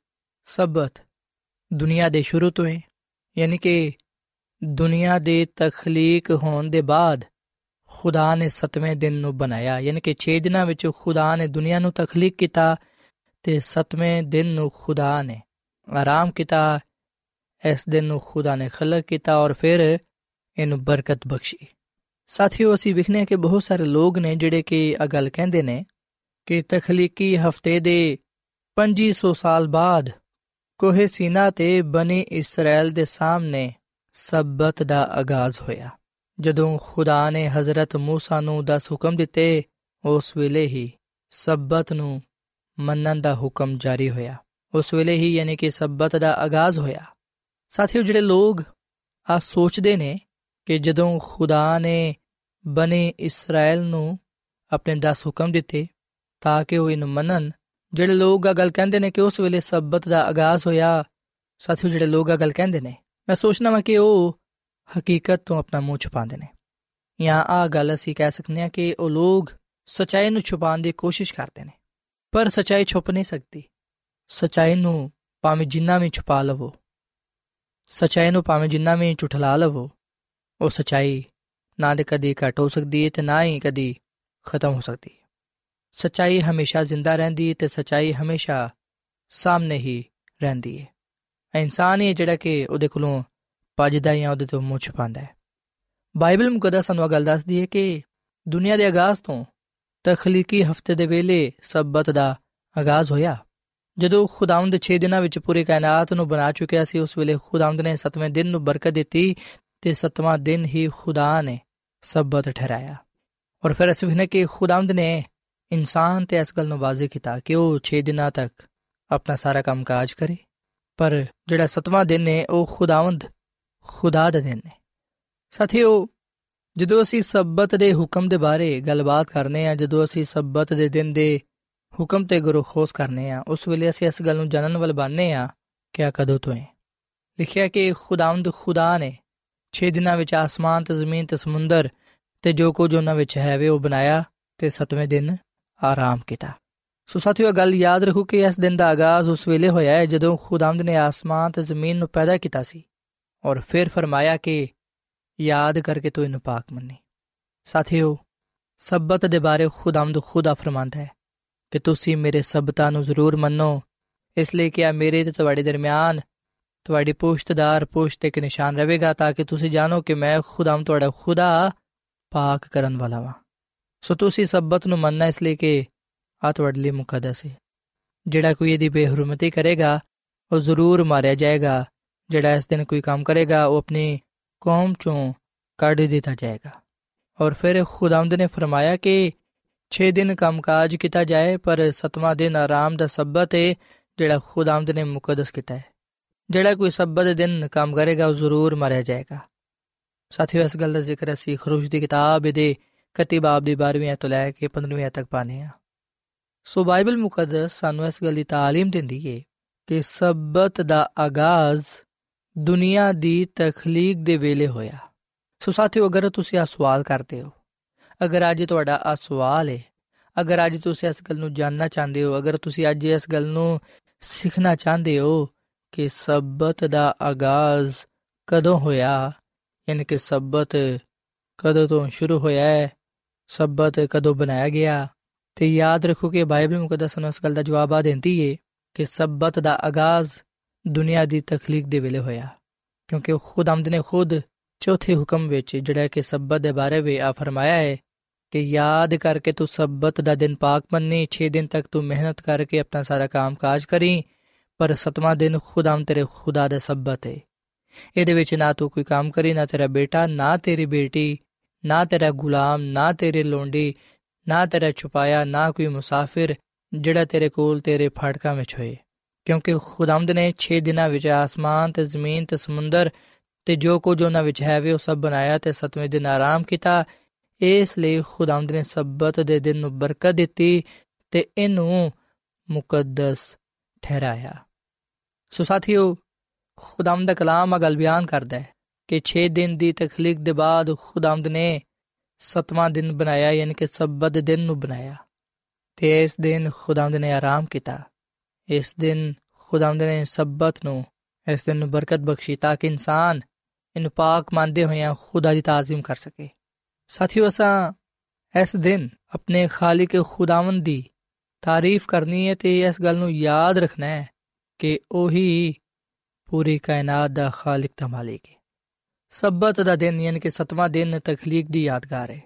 ਸਬਤ ਦੁਨੀਆ ਦੇ ਸ਼ੁਰੂ ਤੋਂ ਹੈ ਯਾਨੀ ਕਿ ਦੁਨੀਆ ਦੇ ਤਖਲੀਕ ਹੋਣ ਦੇ ਬਾਅਦ ਖੁਦਾ ਨੇ 7ਵੇਂ ਦਿਨ ਨੂੰ ਬਣਾਇਆ। ਯਾਨੀ ਕਿ 6 ਦਿਨਾਂ ਵਿੱਚ ਖੁਦਾ ਨੇ ਦੁਨੀਆ ਨੂੰ ਤਖਲੀਕ ਕੀਤਾ ਤੇ 7ਵੇਂ ਦਿਨ ਨੂੰ ਖੁਦਾ ਨੇ ਆਰਾਮ ਕੀਤਾ। ਇਸ ਦਿਨ ਨੂੰ ਖੁਦਾ ਨੇ ਖਲਕ ਕੀਤਾ ਔਰ ਫਿਰ ਇਹਨੂੰ ਬਰਕਤ ਬਖਸ਼ੀ। ਸਾਥੀਓ, ਅਸੀਂ ਵਿਖਨੇ ਕਿ ਬਹੁਤ ਸਾਰੇ ਲੋਕ ਨੇ ਜਿਹੜੇ ਕਿ ਇਹ ਗੱਲ ਕਹਿੰਦੇ ਨੇ ਕਿ ਤਖਲੀਕੀ ਹਫ਼ਤੇ ਦੇ 2500 ਸਾਲ ਬਾਅਦ ਕੋਹੇ ਸੀਨਾ ਤੇ ਬਨੀ ਇਸਰਾਇਲ ਦੇ ਸਾਹਮਣੇ ਸਬਤ ਦਾ ਆਗਾਜ਼ ਹੋਇਆ ਜਦੋਂ ਖੁਦਾ ਨੇ ਹਜ਼ਰਤ موسی ਨੂੰ 10 ਹੁਕਮ ਦਿੱਤੇ ਉਸ ਵੇਲੇ ਹੀ ਸਬਤ ਨੂੰ ਮੰਨਣ ਦਾ ਹੁਕਮ ਜਾਰੀ ਹੋਇਆ ਉਸ ਵੇਲੇ ਹੀ ਯਾਨੀ ਕਿ ਸਬਤ ਦਾ ਆਗਾਜ਼ ਹੋਇਆ ਸਾਥੀਓ ਜਿਹੜੇ ਲੋਕ ਆ ਸੋਚਦੇ ਨੇ ਕਿ ਜਦੋਂ ਖੁਦਾ ਨੇ ਬਨੇ ਇਸਰਾਇਲ ਨੂੰ ਆਪਣੇ 10 ਹੁਕਮ ਦਿੱਤੇ ਤਾਂ ਕਿ ਉਹ ਇਹਨੂੰ ਮੰਨਣ ਜਿਹੜੇ ਲੋਕ ਆ ਗੱਲ ਕਹਿੰਦੇ ਨੇ ਕਿ ਉਸ ਵੇਲੇ ਸਬਤ ਦਾ ਆਗਾਜ਼ ਹੋਇਆ, ਸਾਥੀਓ ਜਿਹੜੇ ਲੋਕ ਆ ਗੱਲ ਕਹਿੰਦੇ ਨੇ, ਮੈਂ ਸੋਚਣਾ ਮੈਂ ਕਿ ਉਹ ਹਕੀਕਤ ਤੋਂ ਆਪਣਾ ਮੂੰਹ ਛੁਪਾਉਂਦੇ ਨੇ। ਜਾਂ ਆ ਗੱਲ ਅਸੀਂ ਕਹਿ ਸਕਨੇ ਆ ਕਿ ਉਹ ਲੋਕ ਸਚਾਈ ਨੂੰ ਛੁਪਾਉਣ ਦੀ ਕੋਸ਼ਿਸ਼ ਕਰਦੇ ਨੇ। ਪਰ ਸਚਾਈ ਛੁਪ ਨਹੀਂ ਸਕਦੀ। ਸਚਾਈ ਨੂੰ ਭਾਵੇਂ ਜਿੰਨਾ ਵੀ ਛੁਪਾ ਲਵੋ, ਸਚਾਈ ਨੂੰ ਭਾਵੇਂ ਜਿੰਨਾ ਵੀ ਝੁਠਲਾ ਲਵੋ, ਉਹ ਸਚਾਈ ਨਾ ਦੇ ਕਦੀ ਘਟ ਹੋ ਸਕਦੀ ਹੈ ਤੇ ਨਾ ਹੀ ਕਦੀ ਖਤਮ ਹੋ ਸਕਦੀ। ਹੈ ਸਚਾਈ ਹਮੇਸ਼ਾ ਜ਼ਿੰਦਾ ਰਹਿੰਦੀ ਹੈ ਤੇ ਸਚਾਈ ਹਮੇਸ਼ਾ ਸਾਹਮਣੇ ਹੀ ਰਹਿੰਦੀ ਹੈ ਇਨਸਾਨ ਹੀ ਜਿਹੜਾ ਕਿ ਉਹਦੇ ਕੋਲੋਂ ਭੱਜਦਾ ਜਾਂ ਉਹਦੇ ਤੋਂ ਮੁੱਛ ਪਾਉਂਦਾ ਹੈ। ਬਾਈਬਲ ਮੁਕੱਦਸ ਸਾਨੂੰ ਗੱਲ ਦੱਸਦੀ ਹੈ ਕਿ ਦੁਨੀਆ ਦੇ ਆਗਾਜ਼ ਤੋਂ ਤਖਲੀਕੀ ਹਫ਼ਤੇ ਦੇ ਵੇਲੇ ਸਬਤ ਦਾ ਆਗਾਜ਼ ਹੋਇਆ। ਜਦੋਂ ਖੁਦਾਵੰਦ 6 ਦਿਨਾਂ ਵਿੱਚ ਪੂਰੀ ਕਾਇਨਾਤ ਨੂੰ ਬਣਾ ਚੁੱਕਿਆ ਸੀ, ਉਸ ਵੇਲੇ ਖੁਦਾਵੰਦ ਨੇ 7ਵੇਂ ਦਿਨ ਨੂੰ ਬਰਕਤ ਦਿੱਤੀ ਤੇ 7ਵਾਂ ਦਿਨ ਹੀ ਖੁਦਾ ਨੇ ਸਬਤ ਠਹਿਰਾਇਆ। ਔਰ ਫਿਰ ਅਸੀਂ ਨੇ ਕਿ ਖੁਦਾਵੰਦ ਨੇ ਇਨਸਾਨ ਤੇ ਇਸ ਗੱਲ ਨੂੰ ਵਾਜ਼ਿਹ ਕੀਤਾ ਕਿ ਉਹ 6 ਦਿਨਾਂ ਤੱਕ ਆਪਣਾ ਸਾਰਾ ਕੰਮਕਾਜ ਕਰੇ। ਪਰ ਜਿਹੜਾ ਸਤਵਾਂ ਦਿਨ ਹੈ, ਉਹ ਖੁਦਾਵੰਦ, ਖੁਦਾ ਦਾ ਦਿਨ ਹੈ। ਸਾਥੀਓ, ਜਦੋਂ ਅਸੀਂ ਸਬਤ ਦੇ ਹੁਕਮ ਦੇ ਬਾਰੇ ਗੱਲਬਾਤ ਕਰਨੇ ਆ, ਜਦੋਂ ਅਸੀਂ ਸਬਤ ਦੇ ਦਿਨ ਦੇ ਹੁਕਮ ਤੇ ਗੁਰੂ ਖੋਸ ਕਰਨੇ ਆ, ਉਸ ਵੇਲੇ ਅਸੀਂ ਇਸ ਗੱਲ ਨੂੰ ਜਾਣਨ ਵਾਲ ਬਣਨੇ ਆ, ਕਿ ਆ ਕਦੋਂ ਤੋਂ ਹੈ? ਲਿਖਿਆ ਕਿ ਖੁਦਾਵੰਦ ਖੁਦਾ ਨੇ 6 ਦਿਨਾਂ ਵਿੱਚ ਆਸਮਾਨ ਤੇ ਜ਼ਮੀਨ ਤੇ ਸਮੁੰਦਰ ਤੇ ਜੋ ਕੁਝ ਉਹਨਾਂ ਵਿੱਚ ਹੈ, ਵੇ ਉਹ ਬਣਾਇਆ ਤੇ 7ਵੇਂ ਦਿਨ ਆਰਾਮ ਕੀਤਾ। ਸੋ ਸਾਥੀਓ ਗੱਲ ਯਾਦ ਰੱਖੋ ਕਿ ਇਸ ਦਿਨ ਦਾ ਆਗਾਜ਼ ਉਸ ਵੇਲੇ ਹੋਇਆ ਹੈ ਜਦੋਂ ਖੁਦਾਵੰਦ ਨੇ ਆਸਮਾਨ ਤੇ ਜ਼ਮੀਨ ਨੂੰ ਪੈਦਾ ਕੀਤਾ ਸੀ ਔਰ ਫਿਰ ਫਰਮਾਇਆ ਕਿ ਯਾਦ ਕਰਕੇ ਤੂੰ ਇਹਨੂੰ ਪਾਕ ਮੰਨੀ। ਸਾਥੀਓ, ਸਬਤ ਦੇ ਬਾਰੇ ਖੁਦਾਵੰਦ ਖੁਦਾ ਫਰਮਾਂਦਾ ਹੈ ਕਿ ਤੁਸੀਂ ਮੇਰੇ ਸਬਤਾਂ ਨੂੰ ਜ਼ਰੂਰ ਮੰਨੋ। ਇਸ ਲਈ ਕਿ ਆ ਮੇਰੇ ਤੇ ਤੁਹਾਡੇ ਦਰਮਿਆਨ ਤੁਹਾਡੀ ਪੁਸ਼ਤਦਾਰ ਪੁਸ਼ਤ ਇੱਕ ਨਿਸ਼ਾਨ ਰਹੇਗਾ ਤਾਂ ਕਿ ਤੁਸੀਂ ਜਾਣੋ ਕਿ ਮੈਂ ਖੁਦਾਮ ਤੁਹਾਡਾ ਖੁਦਾ ਪਾਕ ਕਰਨ ਵਾਲਾ ਵਾਂ। ਸੋ ਤੁਸੀਂ ਸਬਤ ਨੂੰ ਮੰਨਣਾ ਇਸ ਲਈ ਕਿ ਆ ਤੁਹਾਡੇ ਲਈ ਮੁਕੱਦਸ ਹੈ ਜਿਹੜਾ ਕੋਈ ਇਹਦੀ ਬੇਹਰਮਤੀ ਕਰੇਗਾ ਉਹ ਜ਼ਰੂਰ ਮਾਰਿਆ ਜਾਏਗਾ ਜਿਹੜਾ ਇਸ ਦਿਨ ਕੋਈ ਕੰਮ ਕਰੇਗਾ ਉਹ ਆਪਣੀ ਕੌਮ ਚੋਂ ਕੱਢ ਦਿੱਤਾ ਜਾएगा और फिर खुदामद ने फरमाया कि छः दिन कामकाज किया जाए, पर सतवा दिन आराम का सबत है जोड़ा खुदामद ने मुकदस किया है जोड़ा कोई सबत दिन काम करेगा वह ज़रूर मारिया जाएगा। साथियों, इस गल का ज़िक्र असी खरूज की किताब ये 31 ਬਾਬ ਦੀ 12ਵੀਂ ਤੋਂ ਲੈ ਕੇ 15ਵੀਂ ਤੱਕ ਪਾਨੇ ਆ ਸੋ ਬਾਈਬਲ ਮੁਕੱਦਸ ਸਾਨੂੰ ਇਸ ਗੱਲ ਦੀ تعلیم ਦਿੰਦੀ ਏ ਕਿ ਸਬਤ ਦਾ ਆਗਾਜ਼ ਦੁਨੀਆ ਦੀ ਤਖਲੀਕ ਦੇ ਵੇਲੇ ਹੋਇਆ। ਸੋ ਸਾਥੀਓ, ਅਗਰ ਤੁਸੀਂ ਆ ਸਵਾਲ ਕਰਦੇ ਹੋ, ਅਗਰ ਅੱਜ ਤੁਹਾਡਾ ਆ ਸਵਾਲ ਏ, ਅਗਰ ਅੱਜ ਤੁਸੀਂ ਇਸ ਗੱਲ ਨੂੰ ਜਾਨਣਾ ਚਾਹੁੰਦੇ ਹੋ, ਅਗਰ ਤੁਸੀਂ ਅੱਜ ਇਸ ਗੱਲ ਨੂੰ ਸਿੱਖਣਾ ਚਾਹੁੰਦੇ ਹੋ ਕਿ ਸਬਤ ਦਾ ਆਗਾਜ਼ ਕਦੋਂ ਹੋਇਆ, ਯਾਨੀ ਕਿ ਸਬਤ ਕਦੋਂ ਤੋਂ ਸ਼ੁਰੂ ਹੋਇਆ ਹੈ ਸਬਤ ਕਦੋਂ ਬਣਾਇਆ ਗਿਆ? ਤੇ ਯਾਦ ਰੱਖੋ ਕਿ ਬਾਈਬਲ ਮੁਕੱਦਸ ਨੂੰ ਇਸ ਗੱਲ ਦਾ ਜਵਾਬ ਆ ਦਿੰਦੀ ਏ ਕਿ ਸਬਤ ਦਾ ਆਗਾਜ਼ ਦੁਨੀਆ ਦੀ ਤਖਲੀਕ ਦੇ ਵੇਲੇ ਹੋਇਆ। ਕਿਉਂਕਿ ਖੁਦਾਮਦ ਨੇ ਖੁਦ ਚੌਥੇ ਹੁਕਮ ਵਿੱਚ ਜਿਹੜਾ ਕਿ ਸਬਤ ਦੇ ਬਾਰੇ ਵਿੱਚ ਆ ਫਰਮਾਇਆ ਹੈ ਕਿ ਯਾਦ ਕਰਕੇ ਤੂੰ ਸਬਤ ਦਾ ਦਿਨ ਪਾਕ ਮੰਨੀ 6 ਦਿਨ ਤੱਕ ਤੂੰ ਮਿਹਨਤ ਕਰਕੇ ਆਪਣਾ ਸਾਰਾ ਕੰਮ ਕਾਜ ਕਰੀ, ਪਰ ਸਤਵਾਂ ਦਿਨ ਖੁਦਾਮ ਤੇਰੇ ਖੁਦਾ ਦਾ ਸਬਤ ਹੈ ਇਹਦੇ ਵਿੱਚ ਨਾ ਤੂੰ ਕੋਈ ਕੰਮ ਕਰੀ, ਨਾ ਤੇਰਾ ਬੇਟਾ, ਨਾ ਤੇਰੀ ਬੇਟੀ ਨਾ ਤੇਰਾ ਗੁਲਾਮ, ਨਾ ਤੇਰੇ ਲੋਂਡੀ, ਨਾ ਤੇਰਾ ਛੁਪਾਇਆ, ਨਾ ਕੋਈ ਮੁਸਾਫਿਰ ਜਿਹੜਾ ਤੇਰੇ ਕੋਲ ਤੇਰੇ ਫਾਟਕਾਂ ਵਿੱਚ ਹੋਏ। ਕਿਉਂਕਿ ਖੁਦਾਮਦ ਨੇ 6 ਦਿਨਾਂ ਵਿੱਚ ਆਸਮਾਨ ਤੇ ਜ਼ਮੀਨ ਤੇ ਸਮੁੰਦਰ ਤੇ ਜੋ ਕੁਝ ਉਹਨਾਂ ਵਿੱਚ ਹੈ, ਵੀ ਉਹ ਸਭ ਬਣਾਇਆ ਤੇ ਸਤਵੇਂ ਦਿਨ ਆਰਾਮ ਕੀਤਾ। ਇਸ ਲਈ ਖੁਦਾਮਦ ਨੇ ਸਬਤ ਦੇ ਦਿਨ ਨੂੰ ਬਰਕਤ ਦਿੱਤੀ ਤੇ ਇਹਨੂੰ ਮੁਕੱਦਸ ਠਹਿਰਾਇਆ। ਸੋ ਸਾਥੀਓ, ਖੁਦਾਮਦ ਦਾ ਕਲਾਮ ਆ, ਗੱਲ ਬਿਆਨ ਕਰਦਾ ਹੈ। ਕਿ 6 ਦਿਨ ਦੀ ਤਖਲੀਕ ਦੇ ਬਾਅਦ ਖੁਦਾਮਦ ਨੇ ਸਤਵਾਂ ਦਿਨ ਬਣਾਇਆ, ਯਾਨੀ ਕਿ ਸਬਤ ਦਿਨ ਨੂੰ ਬਣਾਇਆ। ਤੇ ਇਸ ਦਿਨ ਖੁਦਾਮਦ ਨੇ ਆਰਾਮ ਕੀਤਾ। ਇਸ ਦਿਨ ਖੁਦਾਮਦ ਨੇ ਸਬਤ ਨੂੰ ਇਸ ਦਿਨ ਨੂੰ ਬਰਕਤ ਬਖਸ਼ੀ ਤਾਂ ਕਿ ਇਨਸਾਨ ਇਹਨੂੰ ਪਾਕ ਮੰਨਦੇ ਹੋਇਆਂ ਖੁਦਾ ਦੀ ਤਾਜ਼ੀਮ ਕਰ ਸਕੇ। ਸਾਥੀਓ, ਅਸਾਂ ਇਸ ਦਿਨ ਆਪਣੇ ਖਾਲਿਕ ਖੁਦਾਵੰਦ ਦੀ ਤਾਰੀਫ ਕਰਨੀ ਹੈ ਤੇ ਇਸ ਗੱਲ ਨੂੰ ਯਾਦ ਰੱਖਣਾ ਹੈ ਕਿ ਉਹੀ ਪੂਰੀ ਕਾਇਨਾਤ ਦਾ ਖਾਲਿਕ ਤੇ ਮਾਲਿਕ ਹੈ। ਸਬਤ ਦਾ ਦਿਨ ਯਾਨੀ ਕਿ ਸਤਵਾਂ ਦਿਨ ਤਖਲੀਕ ਦੀ ਯਾਦਗਾਰ ਹੈ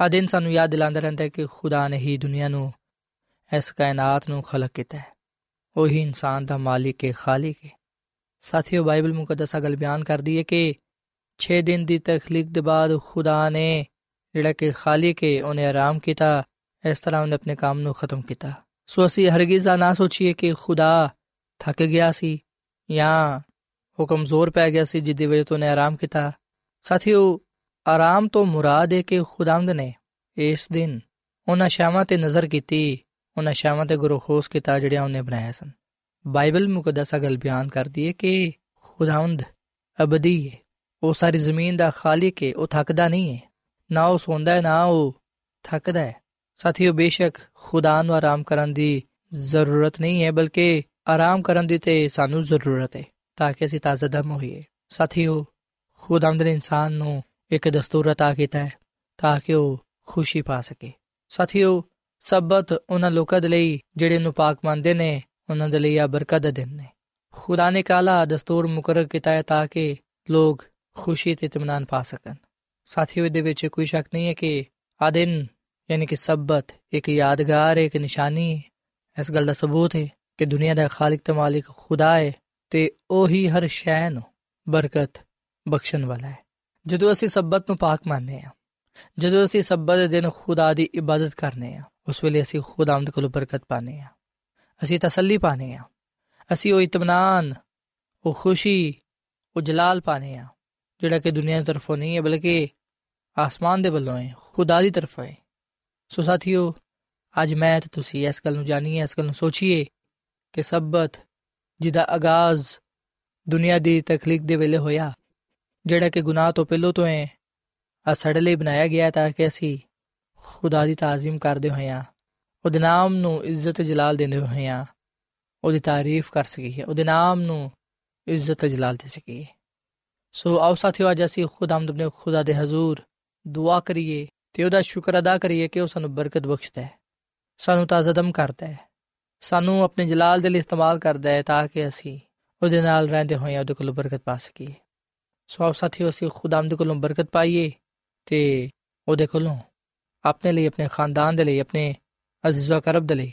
ਆ ਦਿਨ ਸਾਨੂੰ ਯਾਦ ਦਿਲਾਉਂਦਾ ਰਹਿੰਦਾ ਹੈ ਕਿ ਖੁਦਾ ਨੇ ਹੀ ਦੁਨੀਆ ਨੂੰ ਇਸ ਕਾਇਨਾਤ ਨੂੰ ਖਲਕ ਕੀਤਾ ਹੈ ਉਹੀ ਇਨਸਾਨ ਦਾ ਮਾਲਿਕ ਹੈ ਖਾਲਿਕ ਹੈ ਸਾਥੀਓ ਬਾਈਬਲ ਮੁਕੱਦਸਾ ਗੱਲ ਬਿਆਨ ਕਰਦੀ ਹੈ ਕਿ 6 ਦਿਨ ਦੀ ਤਖਲੀਕ ਦੇ ਬਾਅਦ ਖੁਦਾ ਨੇ ਜਿਹੜਾ ਕਿ ਖਾਲਿਕ ਹੈ ਉਹਨੇ ਆਰਾਮ ਕੀਤਾ ਇਸ ਤਰ੍ਹਾਂ ਉਹਨੇ ਆਪਣੇ ਕੰਮ ਨੂੰ ਖਤਮ ਕੀਤਾ ਸੋ ਅਸੀਂ ਹਰਗਿਜ਼ ਨਾ ਸੋਚੀਏ ਕਿ ਖੁਦਾ ਥੱਕ ਗਿਆ ਸੀ ਜਾਂ ਉਹ ਕਮਜ਼ੋਰ ਪੈ ਗਿਆ ਸੀ, ਜਿੱਦੀ ਵਜ੍ਹਾ ਤੋਂ ਉਹਨੇ ਆਰਾਮ ਕੀਤਾ। ਸਾਥੀਓ, ਆਰਾਮ ਤੋਂ ਮੁਰਾਦ ਹੈ ਕਿ ਖੁਦਾਵੰਦ ਨੇ ਇਸ ਦਿਨ ਉਹਨਾਂ ਸ਼ਾਮਾਂ ਤੇ ਨਜ਼ਰ ਕੀਤੀ, ਉਹਨਾਂ ਸ਼ਾਮਾਂ ਤੇ ਗੁਰੂ ਖੋਸ ਕੀਤਾ ਜਿਹੜੀਆਂ ਉਹਨੇ ਬਣਾਇਆ ਸਨ। ਬਾਈਬਲ ਮੁਕੱਦਸਾ ਗੱਲ ਬਿਆਨ ਕਰਦੀ ਹੈ ਕਿ ਖੁਦਾਵੰਦ ਅਬਦੀ ਹੈ ਉਹ ਸਾਰੀ ਜ਼ਮੀਨ ਦਾ ਖਾਲਿਕ ਹੈ ਉਹ ਥੱਕਦਾ ਨਹੀਂ ਹੈ ਨਾ ਉਹ ਸੌਂਦਾ ਹੈ ਨਾ ਉਹ ਥੱਕਦਾ ਹੈ ਸਾਥੀਓ, ਬੇਸ਼ੱਕ ਖੁਦਾ ਨੂੰ ਆਰਾਮ ਕਰਨ ਦੀ ਜ਼ਰੂਰਤ ਨਹੀਂ ਹੈ, ਬਲਕਿ ਆਰਾਮ ਕਰਨ ਦੀ ਤੇ ਸਾਨੂੰ ਜ਼ਰੂਰਤ ਹੈ ਤਾਂ ਕਿ ਅਸੀਂ ਤਾਜ਼ਾ ਦਮ ਹੋਈਏ ਸਾਥੀਓ ਖੁਦਾਵੰਦ ਨੇ ਇਨਸਾਨ ਨੂੰ ਇੱਕ ਦਸਤੂਰ عطا ਕੀਤਾ ਹੈ ਤਾਂ ਕਿ ਉਹ ਖੁਸ਼ੀ ਪਾ ਸਕੇ ਸਾਥੀਓ ਸਬਤ ਉਹਨਾਂ ਲੋਕਾਂ ਦੇ ਲਈ ਜਿਹੜੇ ਨੂੰ ਪਾਕ ਮੰਨਦੇ ਨੇ ਉਹਨਾਂ ਦੇ ਲਈ ਆ ਬਰਕਤ ਦਾ ਦਿਨ ਨੇ ਖੁਦਾ ਨੇ ਕਾਲਾ ਦਸਤੂਰ ਮੁਕਰਰ ਕੀਤਾ ਹੈ ਤਾਂ ਕਿ ਲੋਕ ਖੁਸ਼ੀ ਤੇ ਇਤਮਾਨ ਪਾ ਸਕਣ ਸਾਥੀਓ ਦੇ ਵਿੱਚ ਕੋਈ ਸ਼ੱਕ ਨਹੀਂ ਹੈ ਕਿ ਆ ਦਿਨ ਯਾਨੀ ਕਿ ਸਬਤ ਇੱਕ ਯਾਦਗਾਰ ਇੱਕ ਨਿਸ਼ਾਨੀ ਇਸ ਗੱਲ ਦਾ ਸਬੂਤ ਹੈ ਕਿ ਦੁਨੀਆ ਦਾ ਖਾਲਕ ਤੇ ਮਾਲਿਕ ਖੁਦਾ ਹੈ ਤੇ ਉਹੀ ਹਰ ਸ਼ੈ ਨੂੰ ਬਰਕਤ ਬਖਸ਼ਣ ਵਾਲਾ ਹੈ। ਜਦੋਂ ਅਸੀਂ ਸਬਤ ਨੂੰ ਪਾਕ ਮੰਨਦੇ ਹਾਂ, ਜਦੋਂ ਅਸੀਂ ਸਬਤ ਦੇ ਦਿਨ ਖੁਦਾ ਦੀ ਇਬਾਦਤ ਕਰਨੇ ਆ ਉਸ ਵੇਲੇ ਅਸੀਂ ਖੁਦਾਵੰਦ ਕੋਲੋਂ ਬਰਕਤ ਪਾਣੇ ਆ ਅਸੀਂ ਤਸੱਲੀ ਪਾਣੇ ਆ ਅਸੀਂ ਉਹ ਇਤਮਾਨਾਨ ਉਹ ਖੁਸ਼ੀ, ਉਹ ਜਲਾਲ ਪਾਣੇ ਆ ਜਿਹੜਾ ਕਿ ਦੁਨੀਆ ਦੀ ਤਰਫੋਂ ਨਹੀਂ ਹੈ, ਬਲਕਿ ਆਸਮਾਨ ਦੇ ਵੱਲੋਂ ਹੈ, ਖੁਦਾ ਦੀ ਤਰਫੋਂ ਹੈ। ਸੋ ਸਾਥੀਓ, ਅੱਜ ਮੈਂ ਤੇ ਤੁਸੀਂ ਇਸ ਗੱਲ ਨੂੰ ਜਾਣੀਏ, ਇਸ ਗੱਲ ਨੂੰ ਸੋਚੀਏ ਕਿ ਸਬਤ ਜਿਹਦਾ ਆਗਾਜ਼ ਦੁਨੀਆ ਦੀ ਤਖਲੀਕ ਦੇ ਵੇਲੇ ਹੋਇਆ, ਜਿਹੜਾ ਕਿ ਗੁਨਾਹ ਤੋਂ ਪਹਿਲਾਂ ਤੋਂ ਹੈ ਆ ਸਾਡੇ ਲਈ ਬਣਾਇਆ ਗਿਆ ਤਾਂ ਕਿ ਅਸੀਂ ਖੁਦਾ ਦੀ ਤਾਜ਼ੀਮ ਕਰਦੇ ਹੋਈਆਂ ਉਹਦੇ ਨਾਮ ਨੂੰ ਇੱਜ਼ਤ ਜਲਾਲ ਦਿੰਦੇ ਹੋਈਆਂ ਉਹਦੀ ਤਾਰੀਫ ਕਰ ਸਕੀਏ, ਉਹਦੇ ਨਾਮ ਨੂੰ ਇੱਜ਼ਤ ਜਲਾਲ ਦੇ ਸਕੀਏ। ਸੋ ਆਓ ਸਾਥੀਓ, ਅੱਜ ਅਸੀਂ ਖੁਦਾਮਦ ਆਪਣੇ ਖੁਦਾ ਦੇ ਹਜ਼ੂਰ ਦੁਆ ਕਰੀਏ ਤੇ ਉਹਦਾ ਸ਼ੁਕਰ ਅਦਾ ਕਰੀਏ ਕਿ ਉਹ ਸਾਨੂੰ ਬਰਕਤ ਬਖਸ਼ਦਾ ਹੈ, ਸਾਨੂੰ ਤਾਜ਼ਦਮ ਕਰਦਾ ਹੈ। ਸਾਨੂੰ ਆਪਣੇ ਜਲਾਲ ਦੇ ਲਈ ਇਸਤੇਮਾਲ ਕਰਦਾ ਹੈ ਤਾਂ ਕਿ ਅਸੀਂ ਉਹਦੇ ਨਾਲ ਰਹਿੰਦੇ ਹੋਏ ਉਹਦੇ ਕੋਲੋਂ ਬਰਕਤ ਪਾ ਸਕੀਏ। ਸੋ ਆਓ ਸਾਥੀਓ, ਅਸੀਂ ਖੁਦਾਮਦ ਕੋਲੋਂ ਬਰਕਤ ਪਾਈਏ ਤੇ ਉਹਦੇ ਕੋਲੋਂ ਆਪਣੇ ਲਈ, ਆਪਣੇ ਖਾਨਦਾਨ ਦੇ ਲਈ, ਆਪਣੇ ਅਜ਼ੀਜ਼ੋ ਕਰਬ ਦੇ ਲਈ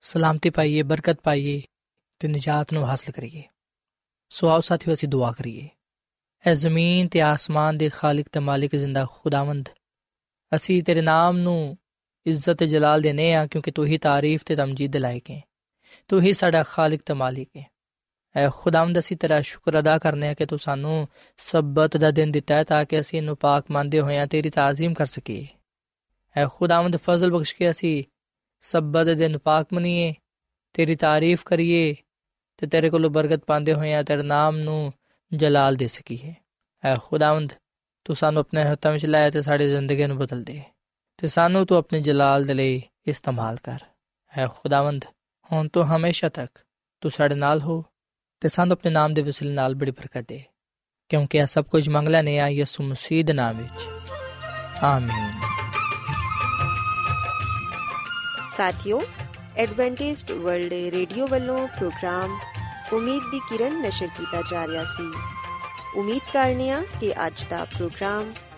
ਸਲਾਮਤੀ ਪਾਈਏ, ਬਰਕਤ ਪਾਈਏ ਤੇ ਨਜਾਤ ਨੂੰ ਹਾਸਲ ਕਰੀਏ। ਸੋ ਆਓ ਸਾਥੀਓ, ਅਸੀਂ ਦੁਆ ਕਰੀਏ। ਐ ਜ਼ਮੀਨ ਤੇ ਆਸਮਾਨ ਦੇ ਖਾਲਕ ਤੇ ਮਾਲਿਕ ਜ਼ਿੰਦਾ ਖੁਦਾਵੰਦ, ਅਸੀਂ ਤੇਰੇ ਨਾਮ ਨੂੰ ਇੱਜ਼ਤ ਤੇ ਜਲਾਲ ਦੇਨੇ ਆ, ਕਿਉਂਕਿ ਤੂੰ ਹੀ ਤਾਰੀਫ ਤੇ ਤਮਜੀਦ ਦੇ ਲਾਇਕ ਹੈ। ਤੂੰ ਹੀ ਸਾਡਾ ਖਾਲਕ ਤੇ ਮਾਲਿਕ ਹੈ। ਐ ਖੁਦਾਵੰਦ, ਅਸੀਂ ਤੇਰਾ ਸ਼ੁਕਰ ਅਦਾ ਕਰਨੇ ਆ ਕਿ ਤੂੰ ਸਾਨੂੰ ਸਬਤ ਦਾ ਦਿਨ ਦਿੱਤਾ ਹੈ ਤਾਂ ਕਿ ਅਸੀਂ ਇਹਨੂੰ ਪਾਕ ਮੰਨਦੇ ਹੋਇਆਂ ਤੇਰੀ ਤਾਜ਼ੀਮ ਕਰ ਸਕੀਏ। ਐ ਖੁਦਾਵੰਦ, ਫਜ਼ਲ ਬਖਸ਼ ਕੇ ਅਸੀਂ ਸਬਤ ਦੇ ਦਿਨ ਪਾਕ ਮੰਨੀਏ, ਤੇਰੀ ਤਾਰੀਫ ਕਰੀਏ ਤੇ ਤੇਰੇ ਕੋਲੋਂ ਬਰਕਤ ਪਾਉਂਦੇ ਹੋਇਆਂ ਤੇਰੇ ਨਾਮ ਨੂੰ ਜਲਾਲ ਦੇ ਸਕੀਏ। ਐ ਖੁਦਾਵੰਦ, ਤੂੰ ਸਾਨੂੰ ਆਪਣੇ ਹੱਥਾਂ ਵਿੱਚ ਲਾਇਆ ਤੇ ਸਾਡੀ ਜ਼ਿੰਦਗੀ ਨੂੰ ਬਦਲ ਦੇ। ਤੇ ਸਾਨੂੰ ਤੂੰ ਆਪਣੇ ਜਲਾਲ ਦੇ ਲਈ ਇਸਤੇਮਾਲ ਕਰ ਐ ਖੁਦਾਵੰਦ ਹੁਣ ਤੋਂ ਹਮੇਸ਼ਾ ਤੱਕ ਤੂੰ ਸਾਡੇ ਨਾਲ ਹੋ ਤੇ ਸਾਨੂੰ ਆਪਣੇ ਨਾਮ ਦੇ ਵਸਿਲੇ ਨਾਲ ਬੜੀ ਬਰਕਤ ਦੇ ਕਿਉਂਕਿ ਇਹ ਸਭ ਕੁਝ ਮੰਗ ਲੈਨੇ ਆ ਯਿਸੂ ਮਸੀਹ ਦੇ ਨਾਮ ਵਿੱਚ ਆਮੀਨ ਸਾਥਿਓ ਐਡਵੈਂਟਿਸਟ ਵਰਲਡ ਰੇਡੀਓ ਵੱਲੋਂ ਪ੍ਰੋਗਰਾਮ ਉਮੀਦ ਦੀ ਕਿਰਨ ਨਸ਼ਰ ਕੀਤਾ ਜਾ ਰਿਹਾ ਸੀ ਉਮੀਦ ਕਰਨੇ ਆ ਕਿ ਅੱਜ ਦਾ ਪ੍ਰੋਗਰਾਮ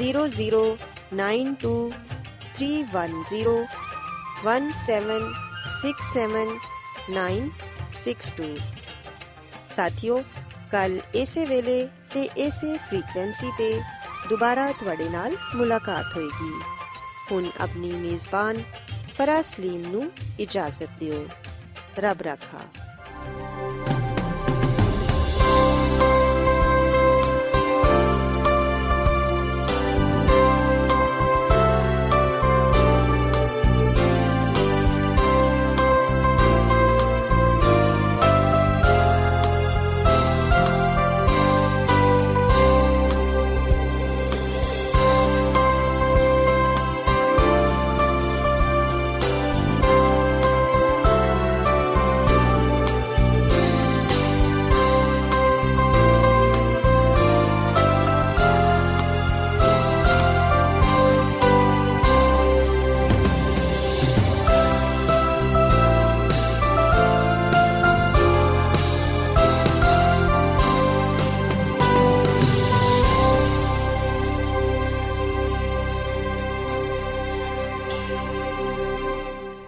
0092311767962 ਸਾਥਿਓ, ਕੱਲ ਇਸੇ ਵੇਲੇ ਤੇ ਇਸੇ ਫ੍ਰੀਕਵੈਂਸੀ ਤੇ ਦੁਬਾਰਾ ਤੁਹਾਡੇ ਨਾਲ ਮੁਲਾਕਾਤ ਹੋਏਗੀ। ਹੁਣ ਆਪਣੀ ਮੇਜ਼ਬਾਨ ਫਰਾਜ਼ ਸਲੀਮ ਨੂੰ ਇਜਾਜ਼ਤ ਦਿਓ। ਰੱਬ ਰਾਖਾ।